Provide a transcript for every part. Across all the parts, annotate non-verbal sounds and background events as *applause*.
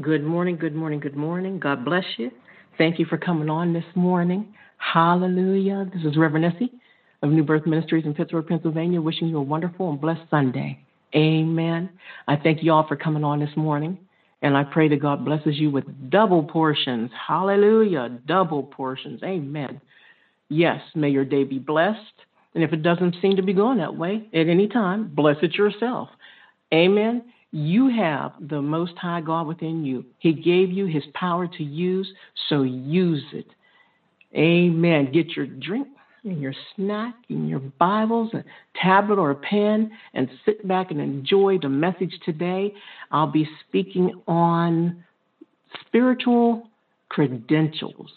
Good morning, good morning, good morning. God bless you. Thank you for coming on this morning. Hallelujah. This is Reverend Essie of New Birth Ministries in Pittsburgh, Pennsylvania, wishing you a wonderful and blessed Sunday. Amen. I thank you all for coming on this morning, and I pray that God blesses you with double portions. Hallelujah. Double portions. Amen. Yes, may your day be blessed. And if it doesn't seem to be going that way at any time, bless it yourself. Amen. You have the Most High God within you. He gave you His power to use, so use it. Amen. Get your drink and your snack and your Bibles, a tablet or a pen, and sit back and enjoy the message today. I'll be speaking on spiritual credentials.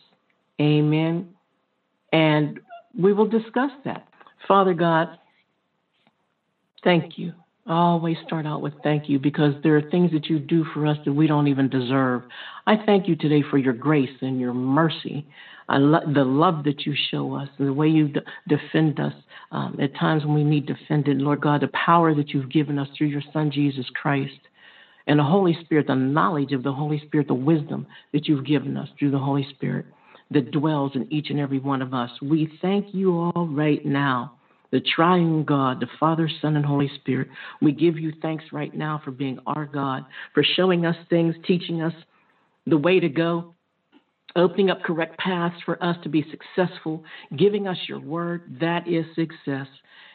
Amen. And we will discuss that. Father God, thank you. Always start out with thank you because there are things that you do for us that we don't even deserve. I thank you today for your grace and your mercy. I lo- the love that you show us, the way you defend us um, at times when we need defended. Lord God, the power that you've given us through your Son, Jesus Christ, and the Holy Spirit, the knowledge of the Holy Spirit, the wisdom that you've given us through the Holy Spirit that dwells in each and every one of us. We thank you all right now the triune God, the Father, Son, and Holy Spirit. We give you thanks right now for being our God, for showing us things, teaching us the way to go, opening up correct paths for us to be successful, giving us your word. That is success.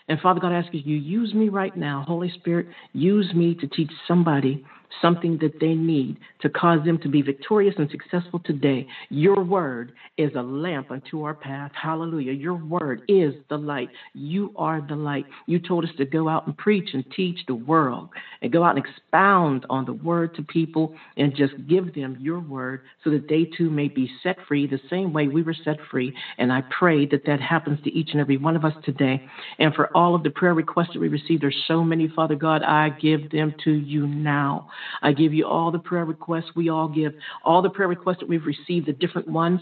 And Father God, I ask you, you use me right now. Holy Spirit, use me to teach somebody something that they need to cause them to be victorious and successful today. Your word is a lamp unto our path. Hallelujah. Your word is the light. You are the light. You told us to go out and preach and teach the world and go out and expound on the word to people and just give them your word so that they too may be set free the same way we were set free. And I pray that that happens to each and every one of us today. And for all of the prayer requests that we received, there's so many, Father God, I give them to you now. I give you all the prayer requests we all give, all the prayer requests that we've received, the different ones.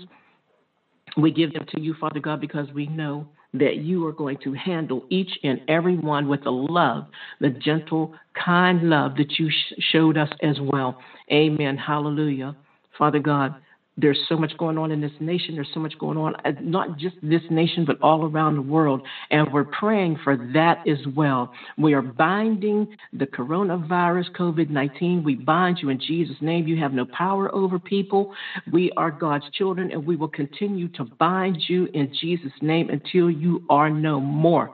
We give them to you, Father God, because we know that you are going to handle each and every one with the love, the gentle, kind love that you sh- showed us as well. Amen. Hallelujah. Father God, there's so much going on in this nation. There's so much going on, uh, not just this nation, but all around the world. And we're praying for that as well. We are binding the coronavirus, COVID 19. We bind you in Jesus' name. You have no power over people. We are God's children, and we will continue to bind you in Jesus' name until you are no more.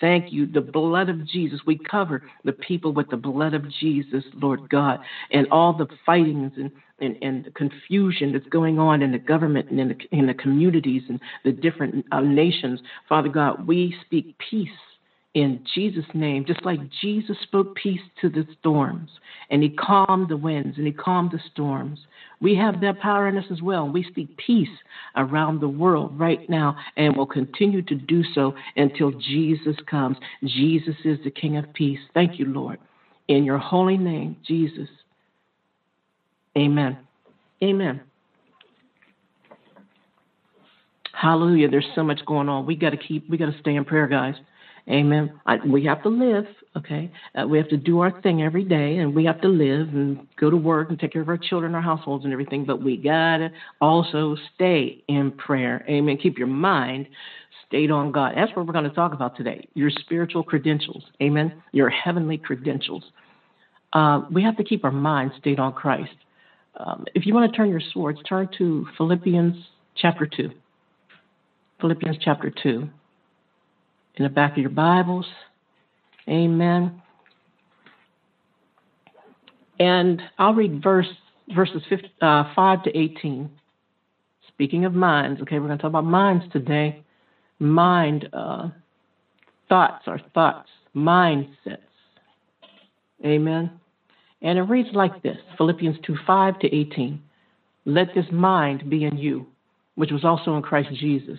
Thank you. The blood of Jesus. We cover the people with the blood of Jesus, Lord God, and all the fightings and and, and the confusion that's going on in the government and in the, in the communities and the different uh, nations. Father God, we speak peace in Jesus' name, just like Jesus spoke peace to the storms and he calmed the winds and he calmed the storms. We have that power in us as well. We speak peace around the world right now and will continue to do so until Jesus comes. Jesus is the King of peace. Thank you, Lord. In your holy name, Jesus. Amen. Amen. Hallelujah. There's so much going on. We got to keep, we got to stay in prayer, guys. Amen. I, we have to live, okay? Uh, we have to do our thing every day, and we have to live and go to work and take care of our children, our households, and everything. But we got to also stay in prayer. Amen. Keep your mind stayed on God. That's what we're going to talk about today your spiritual credentials. Amen. Your heavenly credentials. Uh, we have to keep our mind stayed on Christ. Um, if you want to turn your swords, turn to Philippians chapter 2. Philippians chapter 2. In the back of your Bibles. Amen. And I'll read verse, verses 50, uh, 5 to 18. Speaking of minds, okay, we're going to talk about minds today. Mind, uh, thoughts, our thoughts, mindsets. Amen. And it reads like this Philippians 2 5 to 18. Let this mind be in you, which was also in Christ Jesus,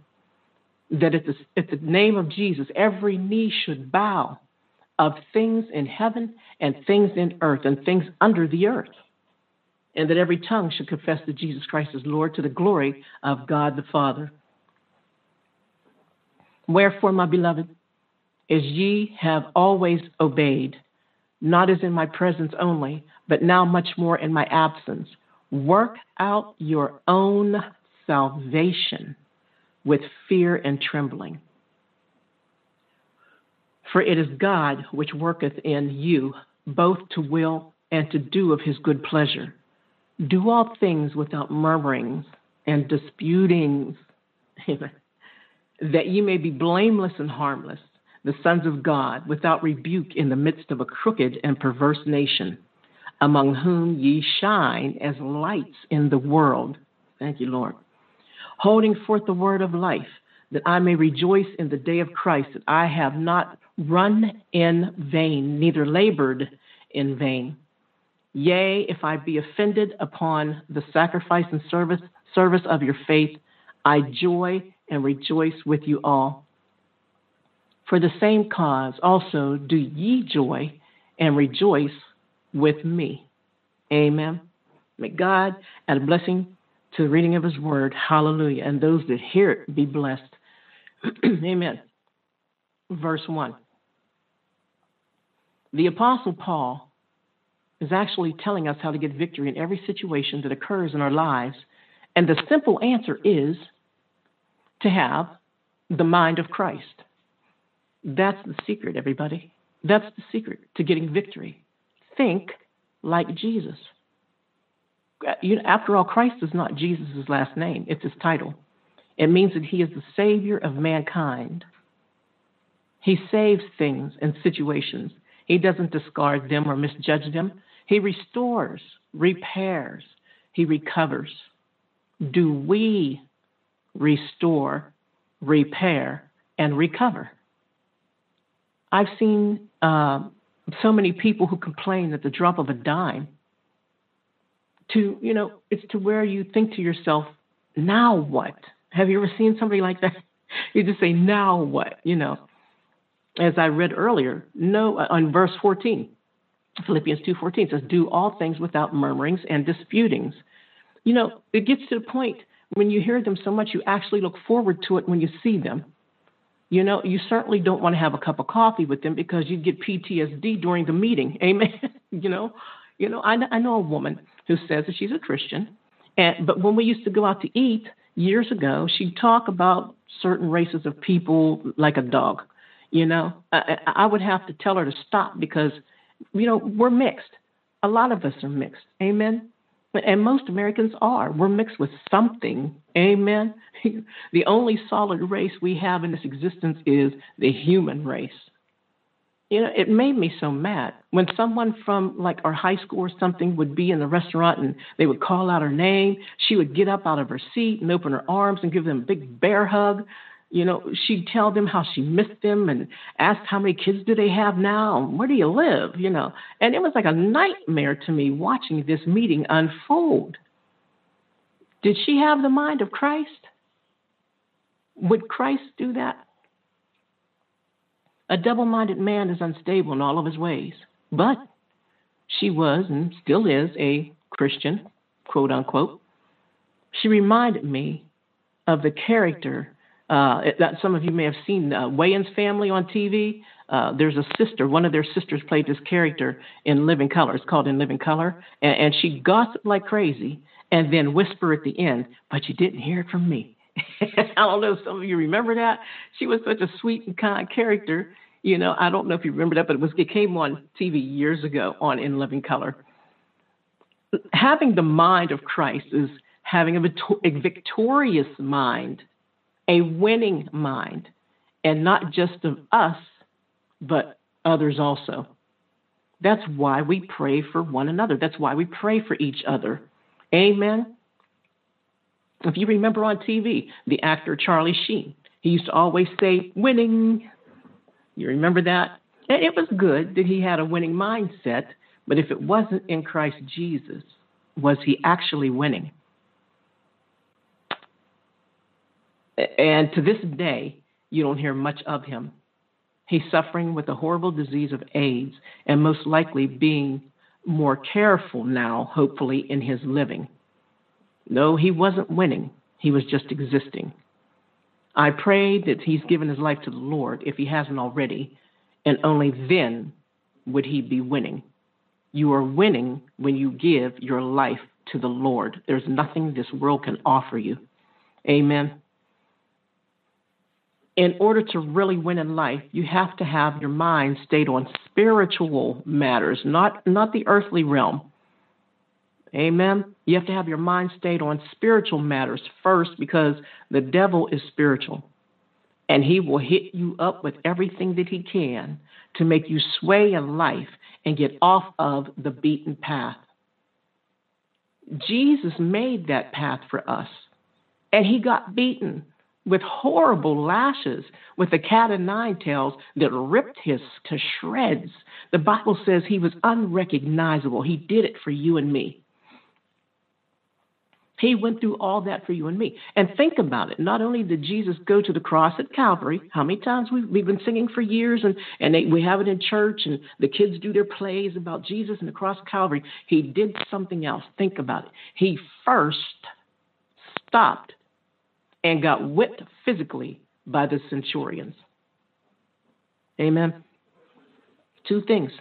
That at the, at the name of Jesus, every knee should bow of things in heaven and things in earth and things under the earth. And that every tongue should confess that Jesus Christ is Lord to the glory of God the Father. Wherefore, my beloved, as ye have always obeyed, not as in my presence only, but now much more in my absence, work out your own salvation with fear and trembling. For it is God which worketh in you both to will and to do of his good pleasure. Do all things without murmurings and disputings, *laughs* that ye may be blameless and harmless, the sons of God, without rebuke in the midst of a crooked and perverse nation, among whom ye shine as lights in the world. Thank you, Lord. Holding forth the word of life, that I may rejoice in the day of Christ, that I have not run in vain, neither labored in vain. Yea, if I be offended upon the sacrifice and service, service of your faith, I joy and rejoice with you all. For the same cause also do ye joy and rejoice with me. Amen. May God add a blessing to the reading of his word. Hallelujah. And those that hear it be blessed. *clears throat* Amen. Verse 1. The Apostle Paul is actually telling us how to get victory in every situation that occurs in our lives. And the simple answer is to have the mind of Christ. That's the secret, everybody. That's the secret to getting victory. Think like Jesus. After all, Christ is not Jesus' last name, it's his title. It means that he is the Savior of mankind. He saves things and situations, he doesn't discard them or misjudge them. He restores, repairs, he recovers. Do we restore, repair, and recover? I've seen uh, so many people who complain at the drop of a dime. To you know, it's to where you think to yourself, now what? Have you ever seen somebody like that? *laughs* You just say, now what? You know, as I read earlier, no, uh, on verse 14, Philippians 2:14 says, "Do all things without murmurings and disputings." You know, it gets to the point when you hear them so much, you actually look forward to it when you see them. You know, you certainly don't want to have a cup of coffee with them because you get PTSD during the meeting. Amen. *laughs* you know, you know, I, I know a woman who says that she's a Christian, and but when we used to go out to eat years ago, she'd talk about certain races of people like a dog. You know, I, I would have to tell her to stop because, you know, we're mixed. A lot of us are mixed. Amen. And most Americans are. We're mixed with something. Amen. *laughs* the only solid race we have in this existence is the human race. You know, it made me so mad when someone from like our high school or something would be in the restaurant and they would call out her name. She would get up out of her seat and open her arms and give them a big bear hug. You know, she'd tell them how she missed them and asked how many kids do they have now and where do you live, you know. And it was like a nightmare to me watching this meeting unfold. Did she have the mind of Christ? Would Christ do that? A double minded man is unstable in all of his ways. But she was and still is a Christian, quote unquote. She reminded me of the character uh, that some of you may have seen uh, Wayans family on TV. Uh, there's a sister, one of their sisters played this character in Living Color. It's called In Living Color. And, and she gossiped like crazy and then whisper at the end, but you didn't hear it from me. *laughs* I don't know if some of you remember that. She was such a sweet and kind character. You know, I don't know if you remember that, but it was it came on TV years ago on In Living Color. Having the mind of Christ is having a, a victorious mind a winning mind, and not just of us, but others also. That's why we pray for one another. That's why we pray for each other. Amen. If you remember on TV, the actor Charlie Sheen, he used to always say, winning. You remember that? And it was good that he had a winning mindset, but if it wasn't in Christ Jesus, was he actually winning? And to this day, you don't hear much of him. He's suffering with a horrible disease of AIDS and most likely being more careful now, hopefully, in his living. No, he wasn't winning, he was just existing. I pray that he's given his life to the Lord if he hasn't already, and only then would he be winning. You are winning when you give your life to the Lord. There's nothing this world can offer you. Amen. In order to really win in life, you have to have your mind stayed on spiritual matters, not, not the earthly realm. Amen. You have to have your mind stayed on spiritual matters first because the devil is spiritual. And he will hit you up with everything that he can to make you sway in life and get off of the beaten path. Jesus made that path for us, and he got beaten with horrible lashes with a cat o' nine tails that ripped his to shreds. The Bible says he was unrecognizable. He did it for you and me. He went through all that for you and me. And think about it. Not only did Jesus go to the cross at Calvary, how many times we've, we've been singing for years and, and they, we have it in church and the kids do their plays about Jesus and the cross of Calvary. He did something else. Think about it. He first stopped and got whipped physically by the centurions. Amen. Two things.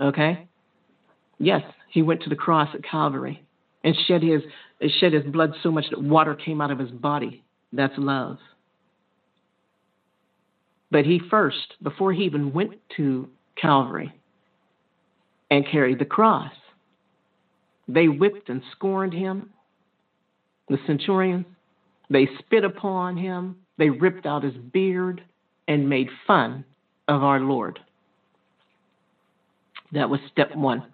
Okay? Yes, he went to the cross at Calvary and shed his shed his blood so much that water came out of his body. That's love. But he first, before he even went to Calvary and carried the cross, they whipped and scorned him, the centurions. They spit upon him. They ripped out his beard and made fun of our Lord. That was step one.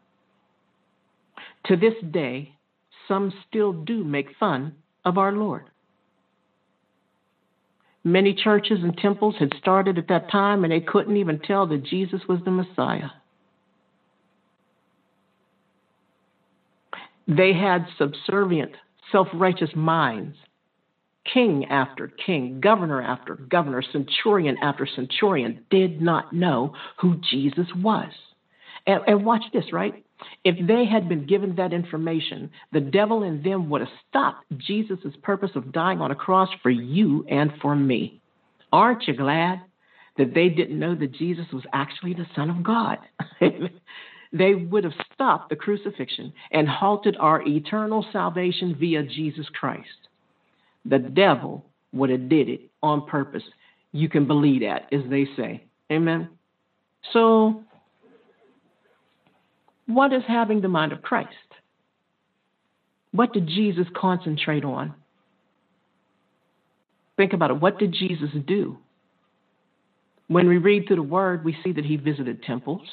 To this day, some still do make fun of our Lord. Many churches and temples had started at that time and they couldn't even tell that Jesus was the Messiah. They had subservient, self righteous minds. King after king, governor after governor, centurion after centurion did not know who Jesus was. And, and watch this, right? If they had been given that information, the devil in them would have stopped Jesus' purpose of dying on a cross for you and for me. Aren't you glad that they didn't know that Jesus was actually the Son of God? *laughs* they would have stopped the crucifixion and halted our eternal salvation via Jesus Christ. The devil would have did it on purpose. You can believe that, as they say. Amen. So what is having the mind of Christ? What did Jesus concentrate on? Think about it. What did Jesus do? When we read through the Word, we see that he visited temples,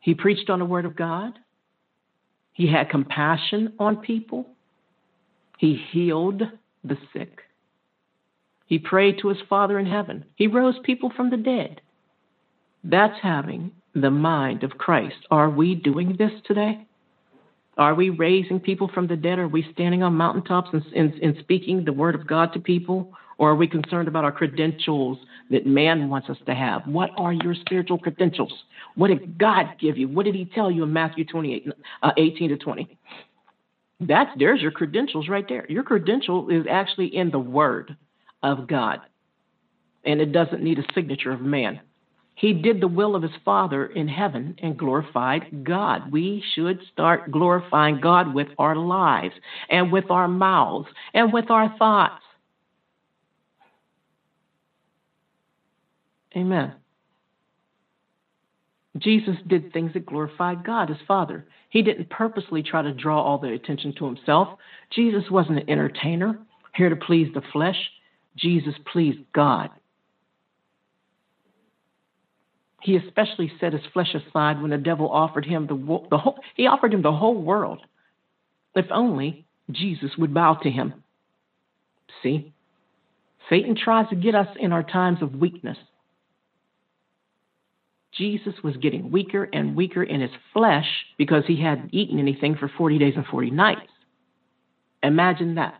he preached on the Word of God, he had compassion on people, he healed the sick, he prayed to his Father in heaven, he rose people from the dead. That's having the mind of Christ. Are we doing this today? Are we raising people from the dead? Are we standing on mountaintops and, and, and, speaking the word of God to people? Or are we concerned about our credentials that man wants us to have? What are your spiritual credentials? What did God give you? What did he tell you in Matthew 28, uh, 18 to 20? That's, there's your credentials right there. Your credential is actually in the word of God. And it doesn't need a signature of man. He did the will of his Father in heaven and glorified God. We should start glorifying God with our lives and with our mouths and with our thoughts. Amen. Jesus did things that glorified God, his Father. He didn't purposely try to draw all the attention to himself. Jesus wasn't an entertainer, here to please the flesh. Jesus pleased God. He especially set his flesh aside when the devil offered him the, the whole, he offered him the whole world. If only Jesus would bow to him. See? Satan tries to get us in our times of weakness. Jesus was getting weaker and weaker in his flesh because he hadn't eaten anything for 40 days and 40 nights. Imagine that.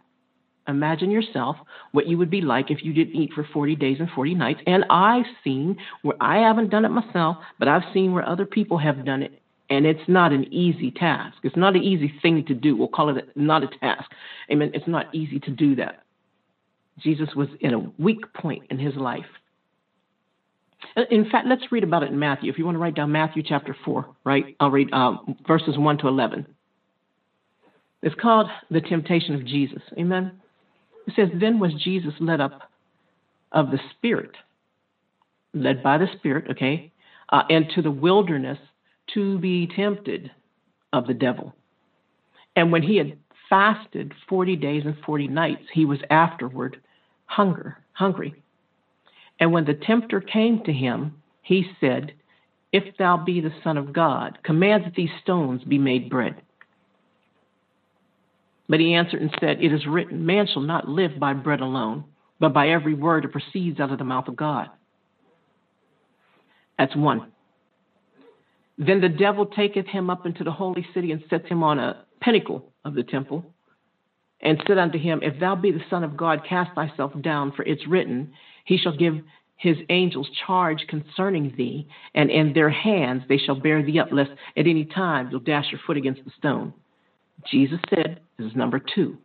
Imagine yourself what you would be like if you didn't eat for 40 days and 40 nights. And I've seen where I haven't done it myself, but I've seen where other people have done it. And it's not an easy task. It's not an easy thing to do. We'll call it not a task. Amen. It's not easy to do that. Jesus was in a weak point in his life. In fact, let's read about it in Matthew. If you want to write down Matthew chapter 4, right? I'll read um, verses 1 to 11. It's called the temptation of Jesus. Amen. It says, Then was Jesus led up of the Spirit, led by the Spirit, okay, uh, into the wilderness to be tempted of the devil. And when he had fasted 40 days and 40 nights, he was afterward hunger, hungry. And when the tempter came to him, he said, If thou be the Son of God, command that these stones be made bread. But he answered and said, It is written, Man shall not live by bread alone, but by every word that proceeds out of the mouth of God. That's one. Then the devil taketh him up into the holy city and sets him on a pinnacle of the temple, and said unto him, If thou be the Son of God, cast thyself down, for it's written, He shall give his angels charge concerning thee, and in their hands they shall bear thee up, lest at any time you'll dash your foot against the stone. Jesus said, This is number two.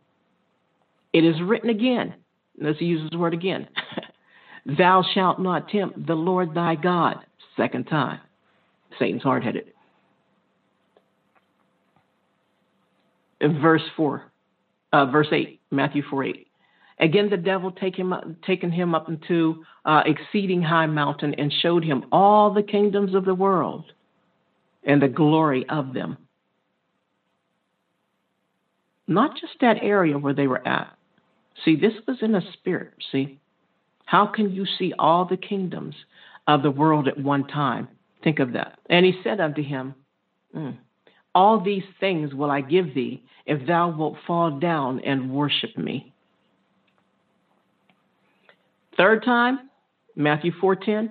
It is written again. Let's use the word again. *laughs* Thou shalt not tempt the Lord thy God. Second time. Satan's hard headed. Verse 4, uh, verse 8, Matthew 4 8. Again, the devil take him up, taken him up into uh, exceeding high mountain and showed him all the kingdoms of the world and the glory of them not just that area where they were at. See, this was in a spirit, see? How can you see all the kingdoms of the world at one time? Think of that. And he said unto him, mm, All these things will I give thee if thou wilt fall down and worship me. Third time, Matthew 4:10,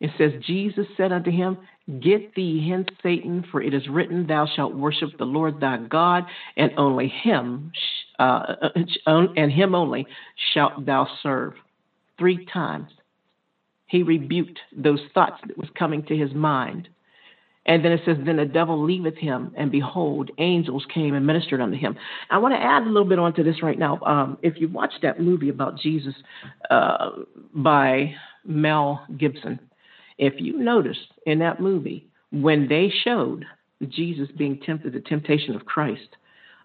it says Jesus said unto him, Get thee hence, Satan, for it is written, Thou shalt worship the Lord thy God, and only him, uh, uh and him only shalt thou serve. Three times he rebuked those thoughts that was coming to his mind. And then it says, Then the devil leaveth him, and behold, angels came and ministered unto him. I want to add a little bit onto this right now. Um, if you watch that movie about Jesus uh, by Mel Gibson, if you notice in that movie, when they showed Jesus being tempted, the temptation of Christ,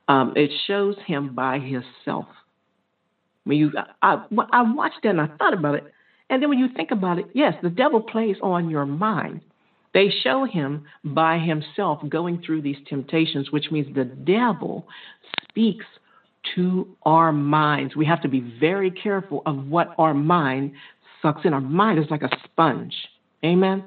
um, it shows him by himself. When you, I, I watched that and I thought about it, and then when you think about it, yes, the devil plays on your mind. They show him by himself going through these temptations, which means the devil speaks to our minds. We have to be very careful of what our mind sucks in. Our mind is like a sponge. Amen.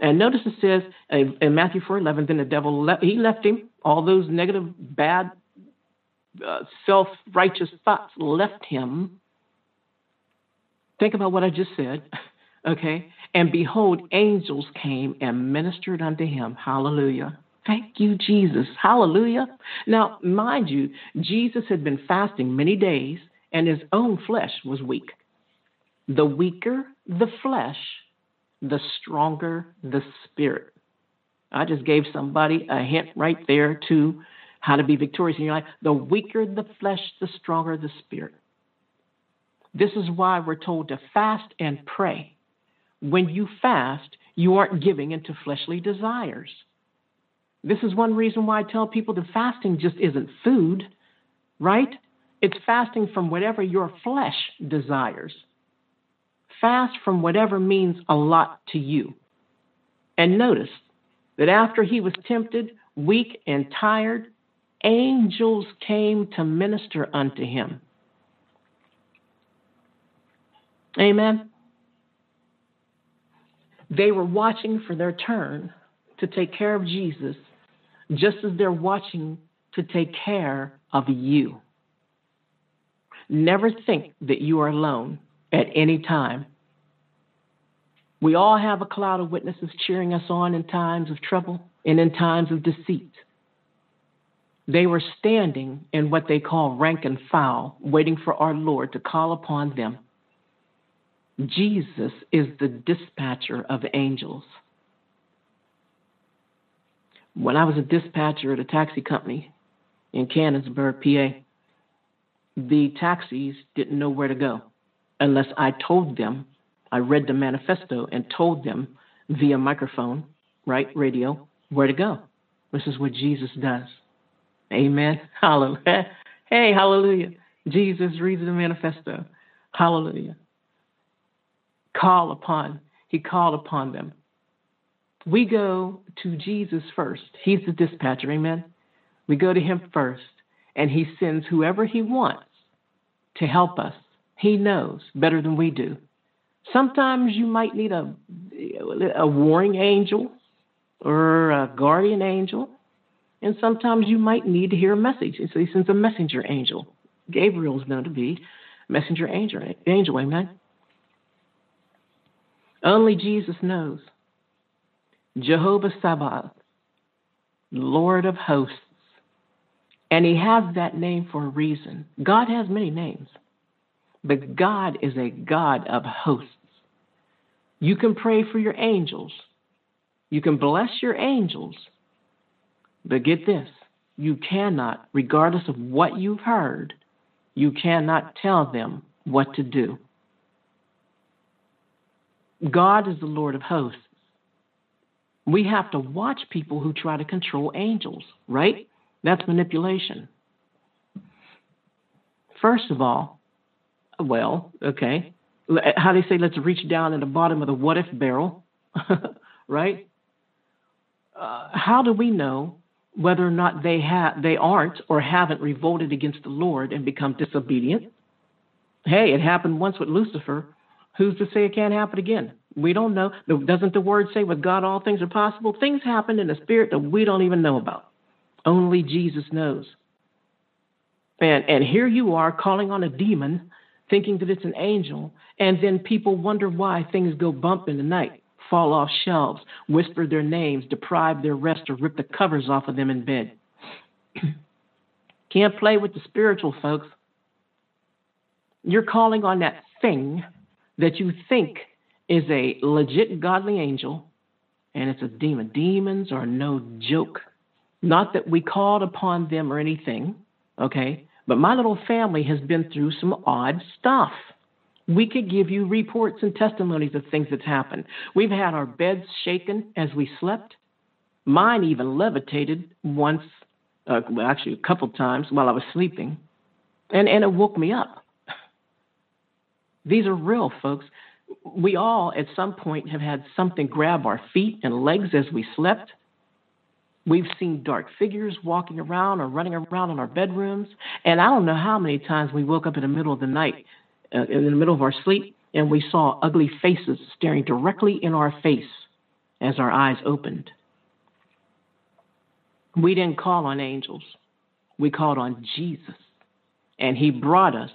And notice it says in Matthew 4:11, then the devil left, he left him. All those negative, bad, uh, self-righteous thoughts left him. Think about what I just said, *laughs* okay? And behold, angels came and ministered unto him. Hallelujah. Thank you, Jesus. Hallelujah. Now, mind you, Jesus had been fasting many days, and his own flesh was weak. The weaker the flesh, the stronger the spirit. I just gave somebody a hint right there to how to be victorious in your life. The weaker the flesh, the stronger the spirit. This is why we're told to fast and pray. When you fast, you aren't giving into fleshly desires. This is one reason why I tell people that fasting just isn't food, right? It's fasting from whatever your flesh desires. Fast from whatever means a lot to you. And notice that after he was tempted, weak and tired, angels came to minister unto him. Amen. They were watching for their turn to take care of Jesus, just as they're watching to take care of you. Never think that you are alone at any time. We all have a cloud of witnesses cheering us on in times of trouble and in times of deceit. They were standing in what they call rank and file, waiting for our Lord to call upon them. Jesus is the dispatcher of angels. When I was a dispatcher at a taxi company in Canonsburg, PA, the taxis didn't know where to go unless I told them, I read the manifesto and told them via microphone, right, radio, where to go. This is what Jesus does. Amen. *laughs* Hallelujah. Hey, hallelujah. Jesus reads the manifesto. Hallelujah. Call upon, he called upon them. We go to Jesus first. He's the dispatcher. Amen. We go to him first, and he sends whoever he wants to help us. He knows better than we do. Sometimes you might need a, a warring angel or a guardian angel, and sometimes you might need to hear a message. And so he sends a messenger angel. Gabriel is known to be messenger angel. Angel, amen. Only Jesus knows. Jehovah Sabaoth, Lord of hosts. And he has that name for a reason. God has many names, but God is a God of hosts. You can pray for your angels, you can bless your angels, but get this you cannot, regardless of what you've heard, you cannot tell them what to do. God is the Lord of hosts. We have to watch people who try to control angels, right? That's manipulation. First of all, well, okay, how they say, let's reach down in the bottom of the what if barrel, *laughs* right? Uh, how do we know whether or not they have they aren't or haven't revolted against the Lord and become disobedient? Hey, it happened once with Lucifer. Who's to say it can't happen again? We don't know. Doesn't the word say with God all things are possible? Things happen in the spirit that we don't even know about. Only Jesus knows. And and here you are calling on a demon, thinking that it's an angel, and then people wonder why things go bump in the night, fall off shelves, whisper their names, deprive their rest, or rip the covers off of them in bed. *clears throat* Can't play with the spiritual, folks. You're calling on that thing that you think is a legit godly angel, and it's a demon. Demons are no joke. Not that we called upon them or anything, okay? But my little family has been through some odd stuff. We could give you reports and testimonies of things that's happened. We've had our beds shaken as we slept. Mine even levitated once, uh, well, actually a couple times while I was sleeping, and, and it woke me up. *sighs* These are real, folks. We all, at some point, have had something grab our feet and legs as we slept. We've seen dark figures walking around or running around in our bedrooms. And I don't know how many times we woke up in the middle of the night, uh, in the middle of our sleep, and we saw ugly faces staring directly in our face as our eyes opened. We didn't call on angels, we called on Jesus. And he brought us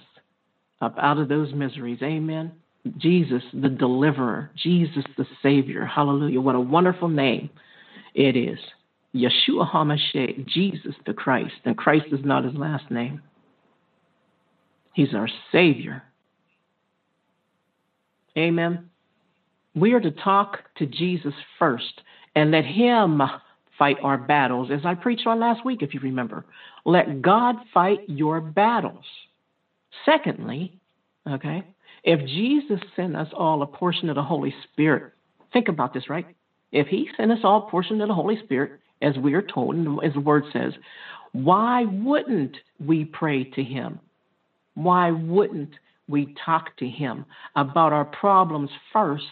up out of those miseries. Amen. Jesus, the deliverer, Jesus, the Savior. Hallelujah. What a wonderful name it is. Yeshua HaMashiach, Jesus the Christ. And Christ is not his last name, he's our Savior. Amen. We are to talk to Jesus first and let him fight our battles, as I preached on last week, if you remember. Let God fight your battles. Secondly, okay, if Jesus sent us all a portion of the Holy Spirit, think about this, right? If he sent us all a portion of the Holy Spirit, as we are told, as the word says, why wouldn't we pray to him? Why wouldn't we talk to him about our problems first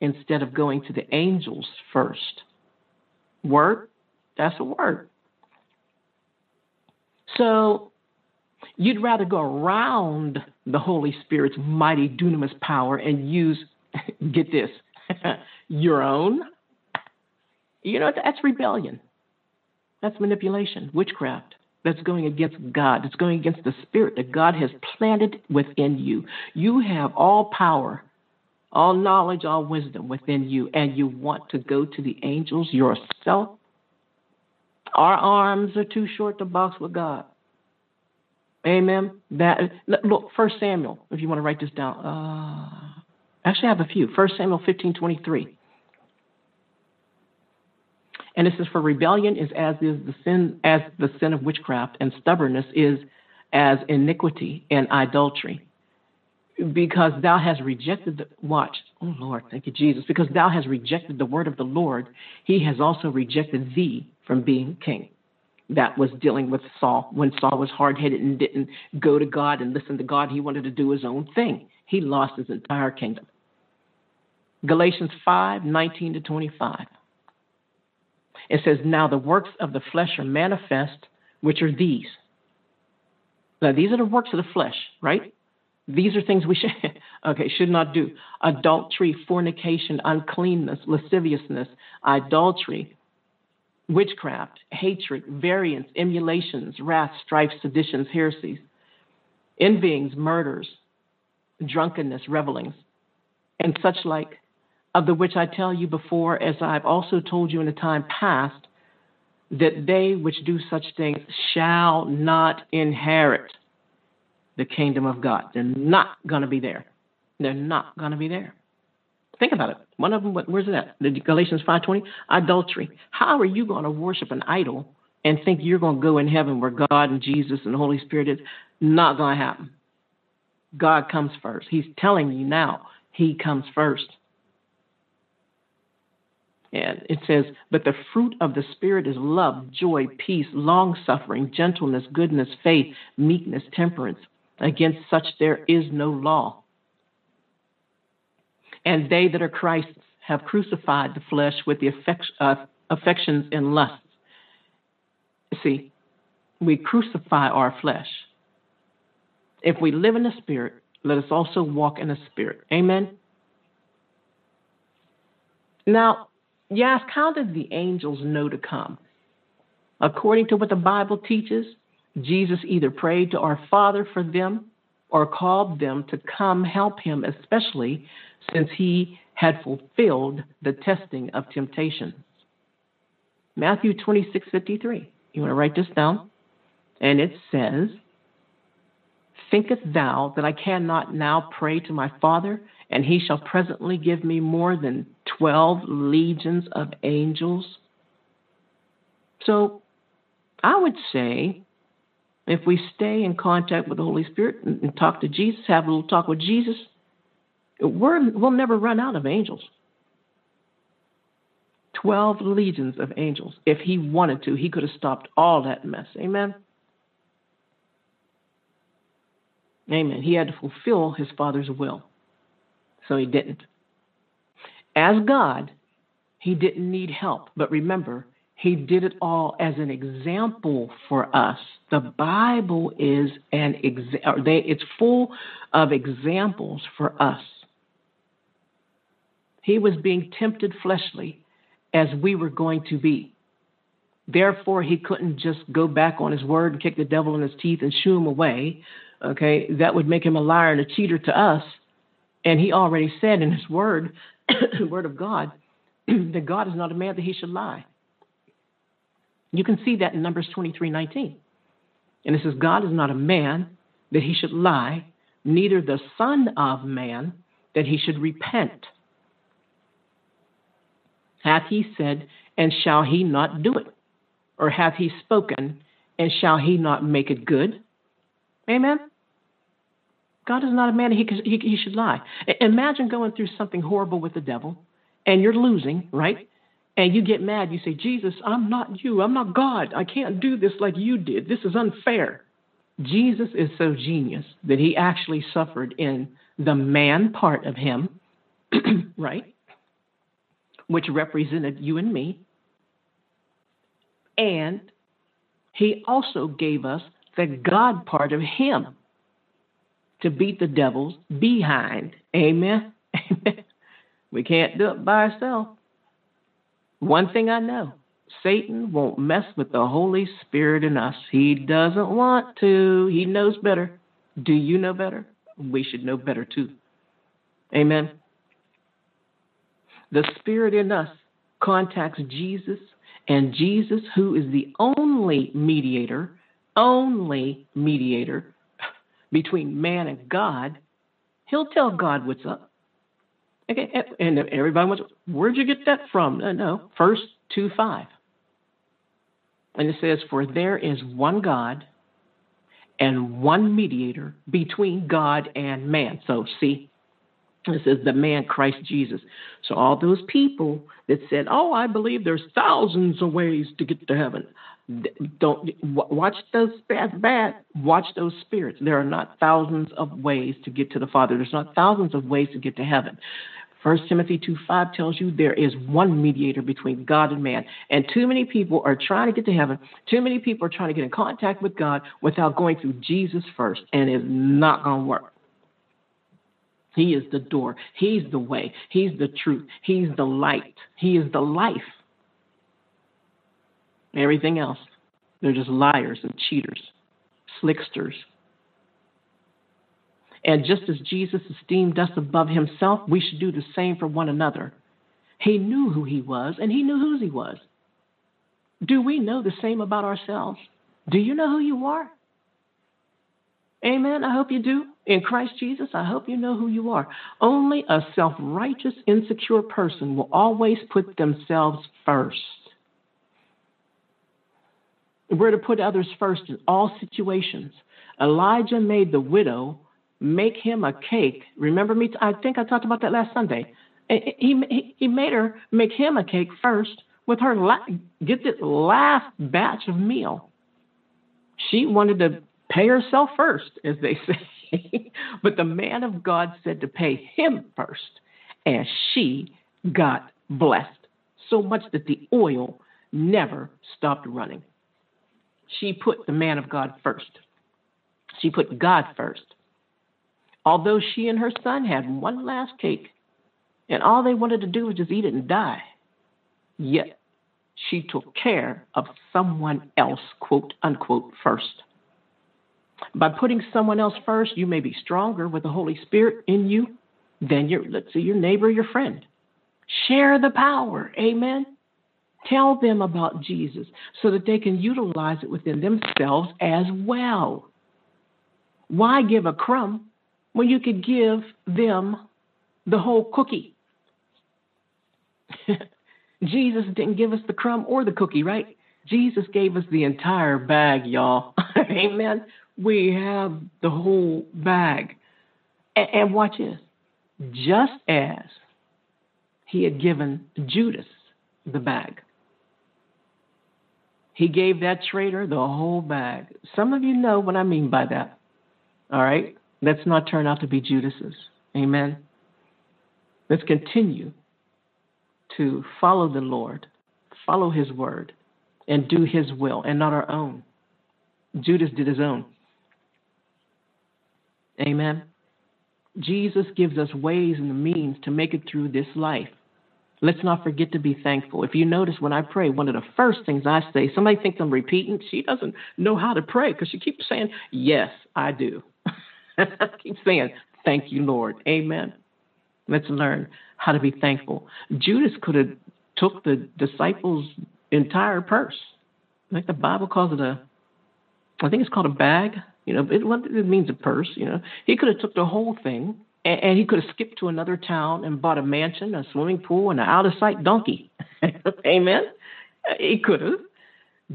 instead of going to the angels first? Word? That's a word. So you'd rather go around the Holy Spirit's mighty dunamis power and use, *laughs* get this, *laughs* your own you know, that's rebellion. That's manipulation, witchcraft. That's going against God. It's going against the spirit that God has planted within you. You have all power, all knowledge, all wisdom within you, and you want to go to the angels yourself. Our arms are too short to box with God. Amen. That look, First Samuel, if you want to write this down. Uh, actually, I have a few. First Samuel fifteen twenty three. And it says, "For rebellion is as is the sin as the sin of witchcraft, and stubbornness is as iniquity and idolatry." Because thou hast rejected the watch, oh Lord, thank you, Jesus. Because thou hast rejected the word of the Lord, he has also rejected thee from being king that was dealing with Saul when Saul was hard headed and didn't go to God and listen to God. He wanted to do his own thing. He lost his entire kingdom. Galatians 5 19 to 25. It says, Now the works of the flesh are manifest, which are these. Now, these are the works of the flesh, right? These are things we should, *laughs* okay, should not do adultery, fornication, uncleanness, lasciviousness, idolatry, witchcraft, hatred, variance, emulations, wrath, strife, seditions, heresies, envyings, murders, drunkenness, revelings, and such like, of the which I tell you before, as I've also told you in the time past, that they which do such things shall not inherit the kingdom of God. They're not going to be there. They're not going to be there. Think about it. One of them, where's it at? The Galatians 5.20, adultery. How are you going to worship an idol and think you're going to go in heaven where God and Jesus and the Holy Spirit is? Not going to happen. God comes first. He's telling you now, He comes first. And it says, But the fruit of the Spirit is love, joy, peace, long suffering, gentleness, goodness, faith, meekness, temperance. Against such there is no law. And they that are Christ's have crucified the flesh with the uh, affections and lusts. See, we crucify our flesh. If we live in the Spirit, let us also walk in the Spirit. Amen. Now, ask, how did the angels know to come? According to what the Bible teaches, Jesus either prayed to our Father for them or called them to come help him, especially since he had fulfilled the testing of temptation. Matthew 26 53. You want to write this down? And it says, Thinkest thou that I cannot now pray to my Father, and he shall presently give me more than 12 legions of angels? So I would say if we stay in contact with the Holy Spirit and, talk to Jesus, have a little talk with Jesus, we're, we'll never run out of angels. 12 legions of angels. If he wanted to, he could have stopped all that mess. Amen. Amen. He had to fulfill his Father's will. So he didn't. As God, he didn't need help. But remember, he did it all as an example for us. The Bible is an example, it's full of examples for us. He was being tempted fleshly as we were going to be. Therefore, he couldn't just go back on his word and kick the devil in his teeth and shoo him away. Okay, that would make him a liar and a cheater to us. And he already said in his word, *coughs* the word of God, *coughs* that God is not a man that he should lie. You can see that in Numbers 23 19. And it says, God is not a man that he should lie, neither the Son of Man that he should repent. Hath he said, and shall he not do it? Or hath he spoken, and shall he not make it good? Amen? God is not a man he, he, he should lie. Imagine going through something horrible with the devil, and you're losing, right? and you get mad, you say, Jesus, I'm not you. I'm not God. I can't do this like you did. This is unfair. Jesus is so genius that he actually suffered in the man part of him, *clears throat* right? Which represented you and me. And he also gave us the God part of him to beat the devil's behind. Amen. Amen. *laughs* We can't do it by ourselves. One thing I know Satan won't mess with the Holy Spirit in us. He doesn't want to. He knows better. Do you know better? We should know better too. Amen. The Spirit in us contacts Jesus And Jesus, who is the only mediator, only mediator between man and God, he'll tell God what's up. Okay, and everybody wants, where'd you get that from? No, no, first two five. And it says, For there is one God and one mediator between God and man. So, see, it says the man Christ Jesus. So, all those people that said, Oh, I believe there's thousands of ways to get to heaven. Don't watch those bad, bad. Watch those spirits. There are not thousands of ways to get to the Father. There's not thousands of ways to get to heaven. First Timothy 2 5 tells you there is one mediator between God and man. And too many people are trying to get to heaven. Too many people are trying to get in contact with God without going through Jesus first. And it's not going to work. He is the door. He's the way. He's the truth. He's the light. He is the life. Everything else, they're just liars and cheaters, slicksters, and just as Jesus esteemed us above himself, we should do the same for one another. He knew who he was, and he knew whose he was. Do we know the same about ourselves? Do you know who you are? Amen. I hope you do. In Christ Jesus, I hope you know who you are. Only a self righteous, insecure person will always put themselves first. We're to put others first in all situations. Elijah made the widow make him a cake. Remember me? I think I talked about that last Sunday. He, he, made her make him a cake first with her la- get this last batch of meal. She wanted to pay herself first, as they *laughs* say. but the man of God said to pay him first, and she got blessed so much that the oil never stopped running. She put the man of God first. She put God first although she and her son had one last cake, and all they wanted to do was just eat it and die. Yet she took care of someone else, quote unquote, first. By putting someone else first, you may be stronger with the Holy Spirit in you than your, let's say, your neighbor, your friend. Share the power. Amen. Tell them about Jesus so that they can utilize it within themselves as well. Why give a crumb when you could give them the whole cookie. *laughs* Jesus didn't give us the crumb or the cookie, right? Jesus gave us the entire bag, y'all. *laughs* Amen. We have the whole bag. And, and watch this. Just as he had given Judas the bag, he gave that traitor the whole bag. Some of you know what I mean by that. All right? Let's not turn out to be Judases. Amen. Let's continue to follow the Lord, follow his word, and do his will and not our own. Judas did his own. Amen. Jesus gives us ways and the means to make it through this life. Let's not forget to be thankful. If you notice when I pray, one of the first things I say, somebody thinks I'm repeating. She doesn't know how to pray because she keeps saying, Yes, I do. *laughs* keep saying, Thank you, Lord. Amen. Let's learn how to be thankful. Judas could have took the disciples' entire purse. Like the Bible calls it a, I think it's called a bag. You know, it, it means a purse. You know, he could have took the whole thing, and, and he could have skipped to another town and bought a mansion, a swimming pool, and an out of sight donkey. *laughs* Amen. He could have.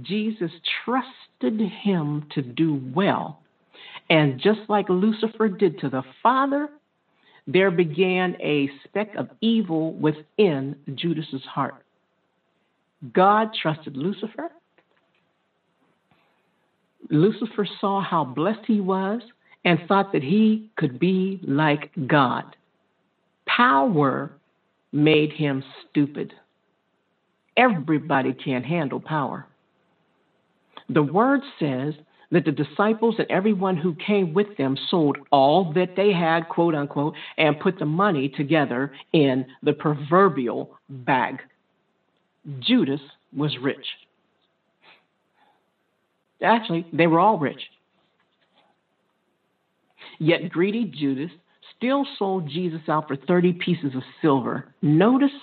Jesus trusted him to do well and just like Lucifer did to the Father, there began a speck of evil within Judas's heart. God trusted Lucifer. Lucifer saw how blessed he was and thought that he could be like God. Power made him stupid. Everybody can't handle power. The word says that the disciples and everyone who came with them sold all that they had, quote unquote, and put the money together in the proverbial bag. Judas was rich. Actually, they were all rich. Yet greedy Judas still sold Jesus out for 30 pieces of silver. Notice,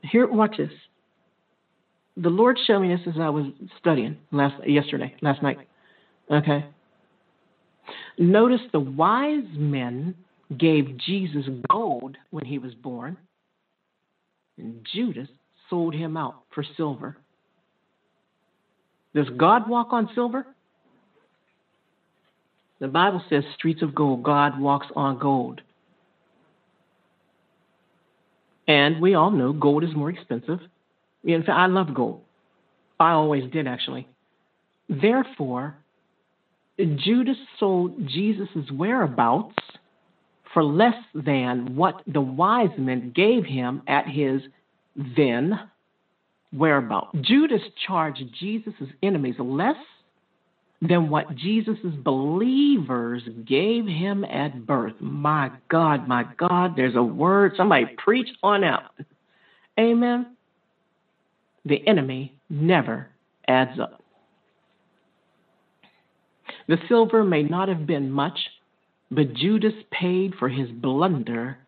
here, watch this. the Lord showed me this as I was studying last yesterday, last night. Okay. Notice the wise men gave Jesus gold when he was born, and Judas sold him out for silver. Does God walk on silver? The Bible says, streets of gold, God walks on gold. And we all know gold is more expensive. In fact, I love gold. I always did, actually. Therefore, Judas sold Jesus' whereabouts for less than what the wise men gave him at his then whereabouts. Judas charged Jesus' enemies less than what Jesus' believers gave him at birth. My God, my God, there's a word. Somebody preach on out. Amen. The enemy never adds up. The silver may not have been much, but Judas paid for his blunder,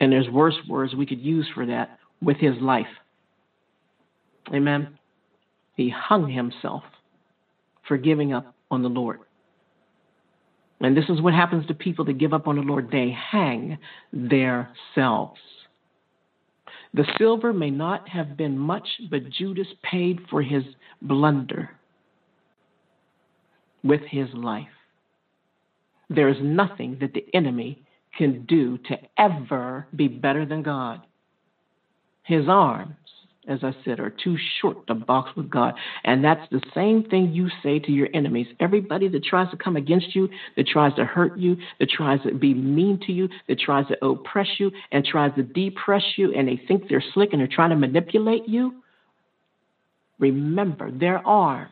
and there's worse words we could use for that, with his life. Amen. He hung himself for giving up on the Lord. And this is what happens to people that give up on the Lord. They hang themselves. The silver may not have been much, but Judas paid for his blunder with his life. There is nothing that the enemy can do to ever be better than God. His arms as I said, are too short to box with God. And that's the same thing you say to your enemies. Everybody that tries to come against you, that tries to hurt you, that tries to be mean to you, that tries to oppress you and tries to depress you, and they think they're slick and they're trying to manipulate you, remember their arms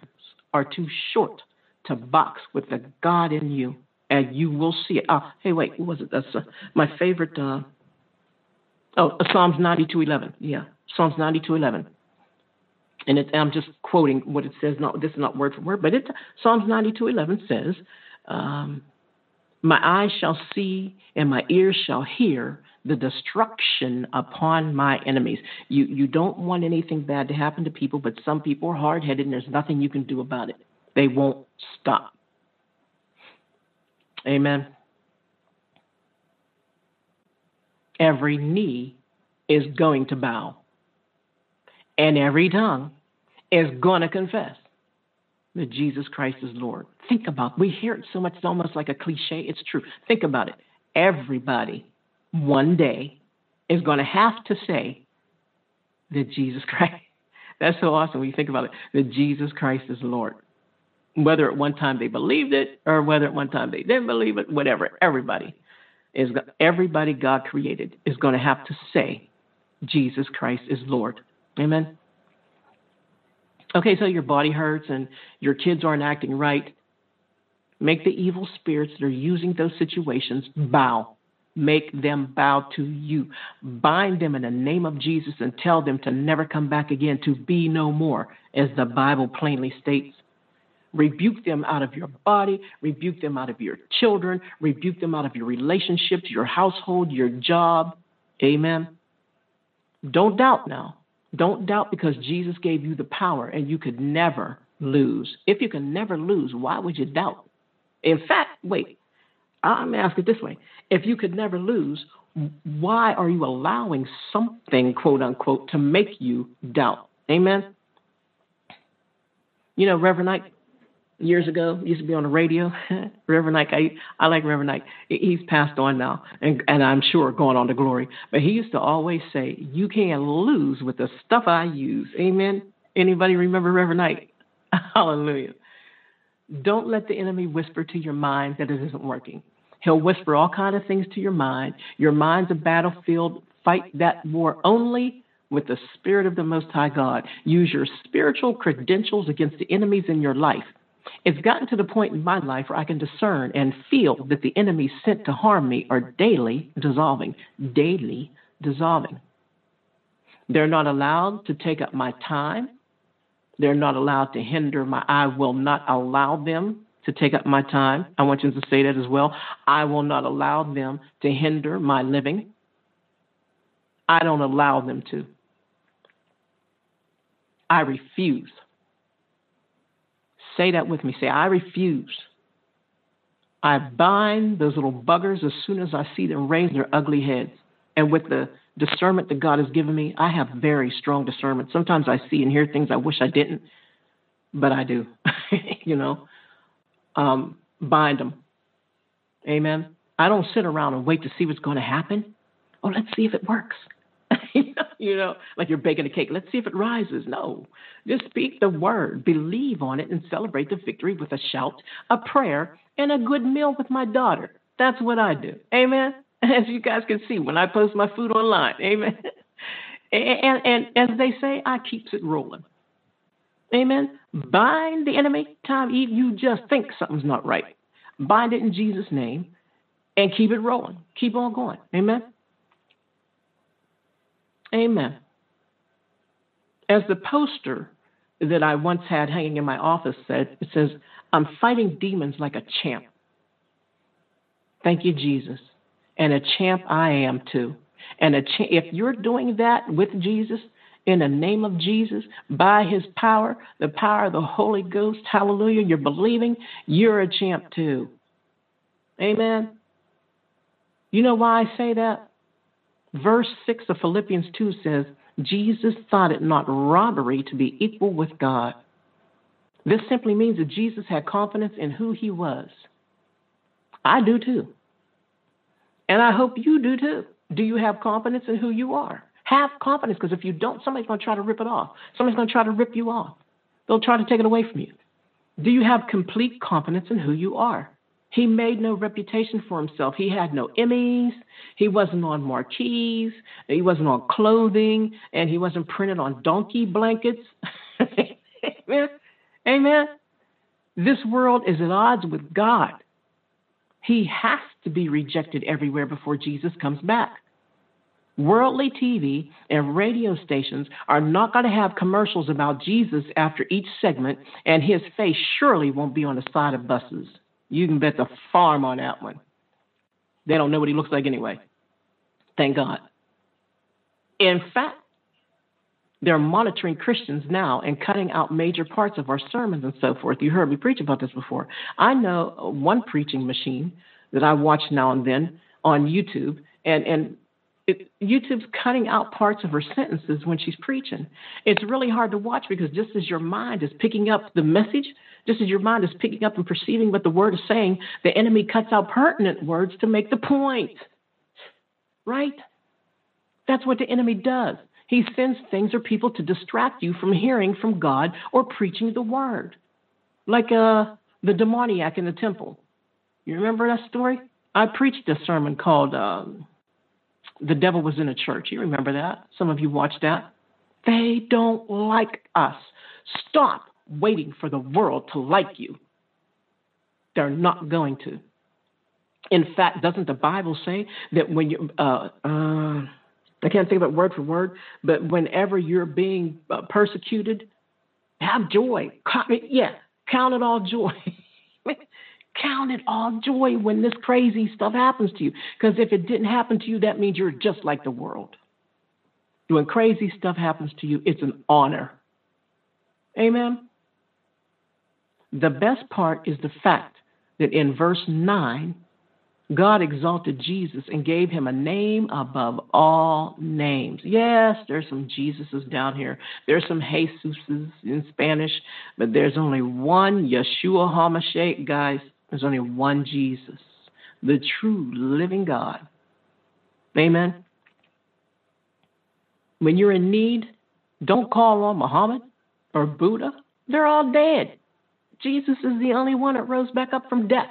are too short to box with the God in you. And you will see it. Oh, hey, wait, what was it? That's uh, my favorite. Uh, oh, Psalms 92:11. Yeah, Psalms 92:11. And it, I'm just quoting what it says. Not this is not word for word, but it Psalms 92:11 says, um, "My eyes shall see and my ears shall hear the destruction upon my enemies." You you don't want anything bad to happen to people, but some people are hard headed, and there's nothing you can do about it. They won't stop. Amen. Every knee is going to bow and every tongue is going to confess that Jesus Christ is Lord. Think about. We hear it so much, it's almost like a cliche. It's true. Think about it. Everybody one day is going to have to say that Jesus *laughs* Christ, that's so awesome when you think about it, that Jesus Christ is Lord. Whether at one time they believed it or whether at one time they didn't believe it, whatever, everybody is everybody God created is going to have to say Jesus Christ is Lord. Amen. Okay, so your body hurts and your kids aren't acting right. Make the evil spirits that are using those situations bow. Make them bow to you. Bind them in the name of Jesus and tell them to never come back again, to be no more, as the Bible plainly states. Rebuke them out of your body, rebuke them out of your children, rebuke them out of your relationships, your household, your job. Amen. Don't doubt now. Don't doubt because Jesus gave you the power and you could never lose. If you can never lose, why would you doubt? In fact, wait, I'm ask it this way. If you could never lose, why are you allowing something, quote unquote, to make you doubt? Amen? You know, Reverend Ike, years ago. Used to be on the radio. *laughs* Reverend Ike, I, I like Reverend Ike. He's passed on now, and, and I'm sure going on to glory. But he used to always say, "You can't lose with the stuff I use." Amen. Anybody remember Reverend Ike? *laughs* Hallelujah. Don't let the enemy whisper to your mind that it isn't working. He'll whisper all kind of things to your mind. Your mind's a battlefield. Fight that war only with the Spirit of the Most High God. Use your spiritual credentials against the enemies in your life. It's gotten to the point in my life where I can discern and feel that the enemies sent to harm me are daily dissolving, daily dissolving. They're not allowed to take up my time. They're not allowed to hinder my, I will not allow them to take up my time. I want you to say that as well. I will not allow them to hinder my living. I don't allow them to. I refuse. Say that with me. Say, I refuse. I bind those little buggers as soon as I see them raise their ugly heads. And with the discernment that God has given me, I have very strong discernment. Sometimes I see and hear things I wish I didn't, but I do. *laughs* you know, um, bind them. Amen. I don't sit around and wait to see what's going to happen. Oh, let's see if it works. *laughs* you know, like you're baking a cake. Let's see if it rises. No, just speak the word, believe on it, and celebrate the victory with a shout, a prayer, and a good meal with my daughter. That's what I do. Amen. *laughs* As you guys can see when I post my food online. Amen. And, and, and as they say, I keeps it rolling. Amen. Bind the enemy time you just think something's not right. Bind it in Jesus' name and keep it rolling. Keep on going. Amen. Amen. As the poster that I once had hanging in my office said, it says, I'm fighting demons like a champ. Thank you, Jesus. And a champ I am too. And a cha- if you're doing that with Jesus, in the name of Jesus, by his power, the power of the Holy Ghost, hallelujah, you're believing, you're a champ too. Amen. You know why I say that? Verse 6 of Philippians 2 says, Jesus thought it not robbery to be equal with God. This simply means that Jesus had confidence in who he was. I do too. And I hope you do too. Do you have confidence in who you are? Have confidence because if you don't, somebody's going to try to rip it off. Somebody's going to try to rip you off. They'll try to take it away from you. Do you have complete confidence in who you are? He made no reputation for himself. He had no Emmys. He wasn't on marquees. He wasn't on clothing. And he wasn't printed on donkey blankets. *laughs* Amen. Amen. This world is at odds with God. He has to be rejected everywhere before Jesus comes back. Worldly TV and radio stations are not going to have commercials about Jesus after each segment, and his face surely won't be on the side of buses. You can bet the farm on that one. They don't know what he looks like anyway. Thank God. In fact, they're monitoring Christians now and cutting out major parts of our sermons and so forth. You heard me preach about this before. I know one preaching machine that I watch now and then on YouTube, and, and it, YouTube's cutting out parts of her sentences when she's preaching. It's really hard to watch because just as your mind is picking up the message, just as your mind is picking up and perceiving what the word is saying, the enemy cuts out pertinent words to make the point. Right? That's what the enemy does. He sends things or people to distract you from hearing from God or preaching the word. Like uh, the demoniac in the temple. You remember that story? I preached a sermon called um, The Devil Was in a Church. You remember that? Some of you watched that. They don't like us. Stop waiting for the world to like you. They're not going to. In fact, doesn't the Bible say that when you, uh, uh, I can't think of it word for word, but whenever you're being uh, persecuted, have joy. Yeah, count it all joy. *laughs* count it all joy when this crazy stuff happens to you. Because if it didn't happen to you, that means you're just like the world. When crazy stuff happens to you, it's an honor. Amen. The best part is the fact that in verse 9, God exalted Jesus and gave him a name above all names. Yes, there's some Jesuses down here. There's some Jesuses in Spanish, but there's only one Yeshua HaMashiach, guys. There's only one Jesus, the true living God. Amen. When you're in need, don't call on Muhammad or Buddha. They're all dead. Jesus is the only one that rose back up from death.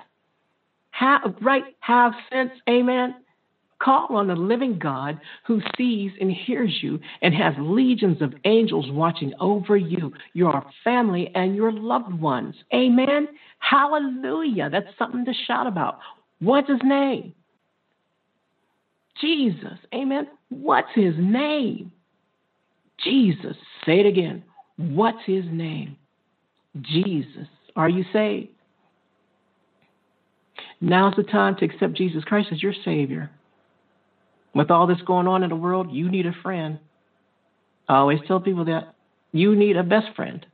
Have, right, have sense, amen. Call on the living God who sees and hears you and has legions of angels watching over you, your family, and your loved ones. Amen. Hallelujah. That's something to shout about. What's his name? Jesus. Amen. What's his name? Jesus. Say it again. What's his name? Jesus. Are you saved? Now's the time to accept Jesus Christ as your Savior. With all this going on in the world, you need a friend. I always tell people that You need a best friend.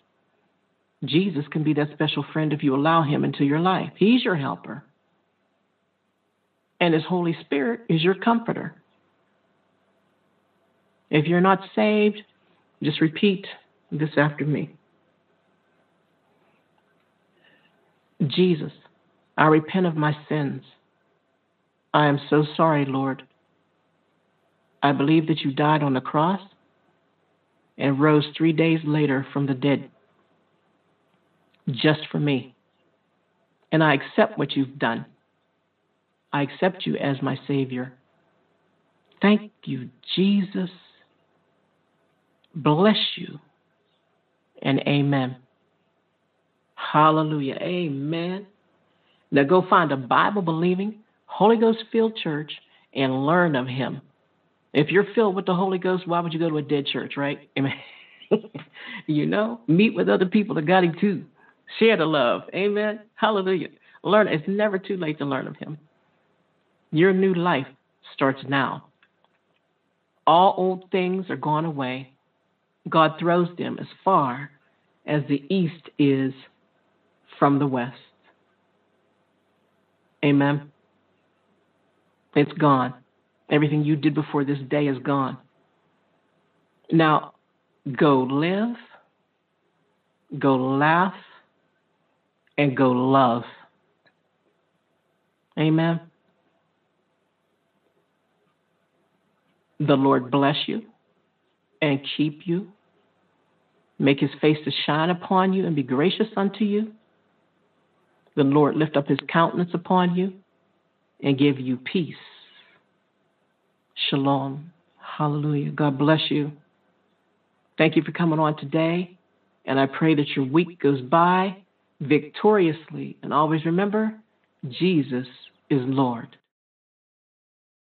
Jesus can be that special friend if you allow him into your life. He's your helper. And his Holy Spirit is your comforter. If you're not saved, just repeat this after me. Jesus, I repent of my sins. I am so sorry, Lord. I believe that you died on the cross and rose three days later from the dead just for me. And I accept what you've done. I accept you as my Savior. Thank you, Jesus. Bless you. And amen. Hallelujah. Amen. Now go find a Bible believing, Holy Ghost filled church and learn of Him. If you're filled with the Holy Ghost, why would you go to a dead church, right? Amen. *laughs* you know, meet with other people that got Him too. Share the love. Amen. Hallelujah. Learn. It's never too late to learn of Him. Your new life starts now. All old things are gone away. God throws them as far as the east is from the west. Amen. It's gone. Everything you did before this day is gone. Now, go live, go laugh, and go love. Amen. The Lord bless you and keep you. Make his face to shine upon you and be gracious unto you. The Lord lift up his countenance upon you and give you peace. Shalom. Hallelujah. God bless you. Thank you for coming on today. And I pray that your week goes by victoriously. And always remember, Jesus is Lord.